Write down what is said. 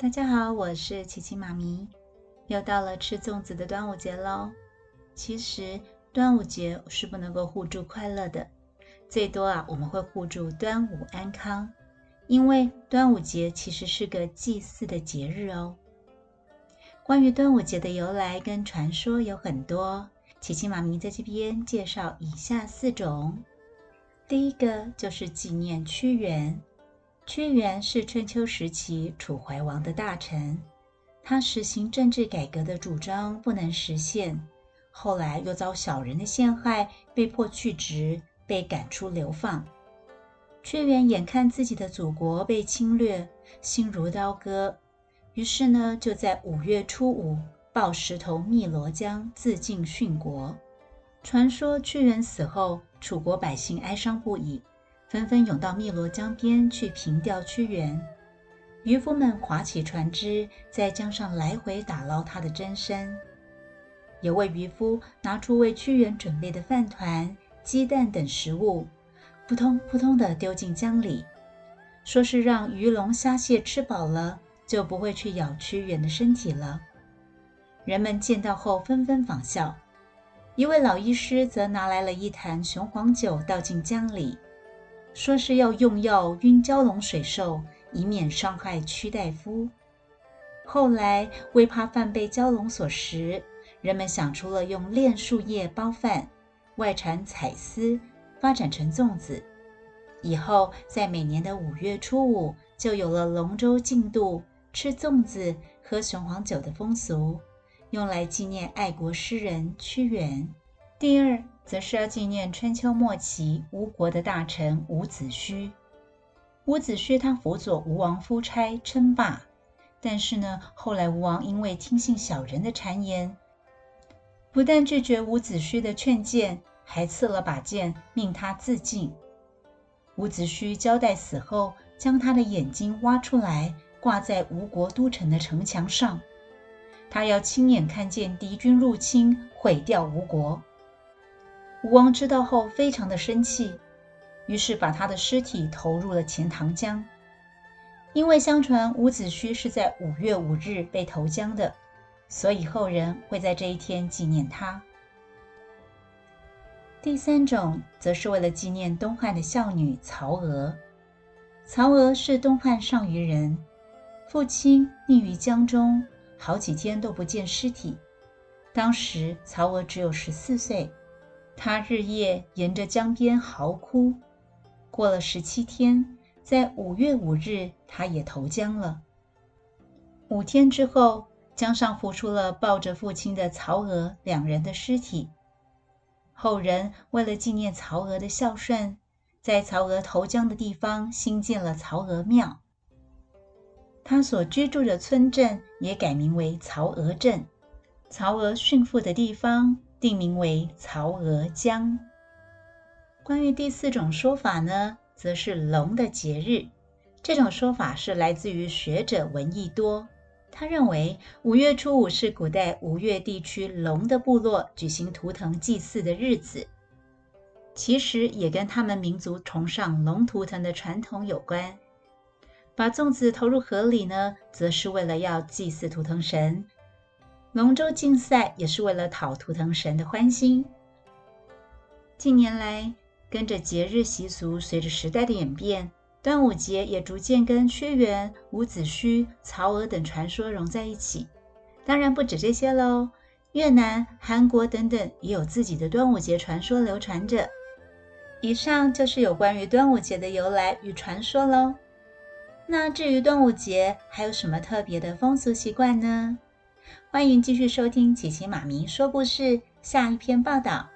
大家好，我是琪琪妈咪。又到了吃粽子的端午节喽。其实端午节是不能够互助快乐的，最多啊我们会互助端午安康，因为端午节其实是个祭祀的节日哦。关于端午节的由来跟传说有很多，琪琪妈咪在这边介绍以下四种。第一个就是纪念屈原。屈原是春秋时期楚怀王的大臣，他实行政治改革的主张不能实现，后来又遭小人的陷害，被迫去职，被赶出流放。屈原眼看自己的祖国被侵略，心如刀割，于是呢，就在五月初五抱石头汨罗江自尽殉国。传说屈原死后，楚国百姓哀伤不已。纷纷涌到汨罗江边去凭吊屈原，渔夫们划起船只，在江上来回打捞他的真身。有位渔夫拿出为屈原准备的饭团、鸡蛋等食物，扑通扑通地丢进江里，说是让鱼龙虾蟹吃饱了，就不会去咬屈原的身体了。人们见到后纷纷仿效。一位老医师则拿来了一坛雄黄酒，倒进江里。说是要用药晕蛟龙水兽，以免伤害屈大夫。后来为怕饭被蛟龙所食，人们想出了用炼树叶包饭，外缠彩丝，发展成粽子。以后在每年的五月初五，就有了龙舟竞渡、吃粽子、喝雄黄酒的风俗，用来纪念爱国诗人屈原。第二。则是要纪念春秋末期吴国的大臣伍子胥。伍子胥他辅佐吴王夫差称霸，但是呢，后来吴王因为听信小人的谗言，不但拒绝伍子胥的劝谏，还赐了把剑命他自尽。伍子胥交代死后，将他的眼睛挖出来挂在吴国都城的城墙上，他要亲眼看见敌军入侵，毁掉吴国。吴王知道后非常的生气，于是把他的尸体投入了钱塘江。因为相传伍子胥是在五月五日被投江的，所以后人会在这一天纪念他。第三种则是为了纪念东汉的孝女曹娥。曹娥是东汉上虞人，父亲溺于江中，好几天都不见尸体。当时曹娥只有十四岁。他日夜沿着江边嚎哭，过了十七天，在五月五日，他也投江了。五天之后，江上浮出了抱着父亲的曹娥两人的尸体。后人为了纪念曹娥的孝顺，在曹娥投江的地方新建了曹娥庙。他所居住的村镇也改名为曹娥镇。曹娥殉父的地方。定名为曹娥江。关于第四种说法呢，则是龙的节日。这种说法是来自于学者闻一多，他认为五月初五是古代吴越地区龙的部落举行图腾祭祀的日子，其实也跟他们民族崇尚龙图腾的传统有关。把粽子投入河里呢，则是为了要祭祀图腾神。龙舟竞赛也是为了讨图腾神的欢心。近年来，跟着节日习俗，随着时代的演变，端午节也逐渐跟屈原、伍子胥、曹娥等传说融在一起。当然不止这些喽，越南、韩国等等也有自己的端午节传说流传着。以上就是有关于端午节的由来与传说喽。那至于端午节还有什么特别的风俗习惯呢？欢迎继续收听琪琪妈咪说故事，下一篇报道。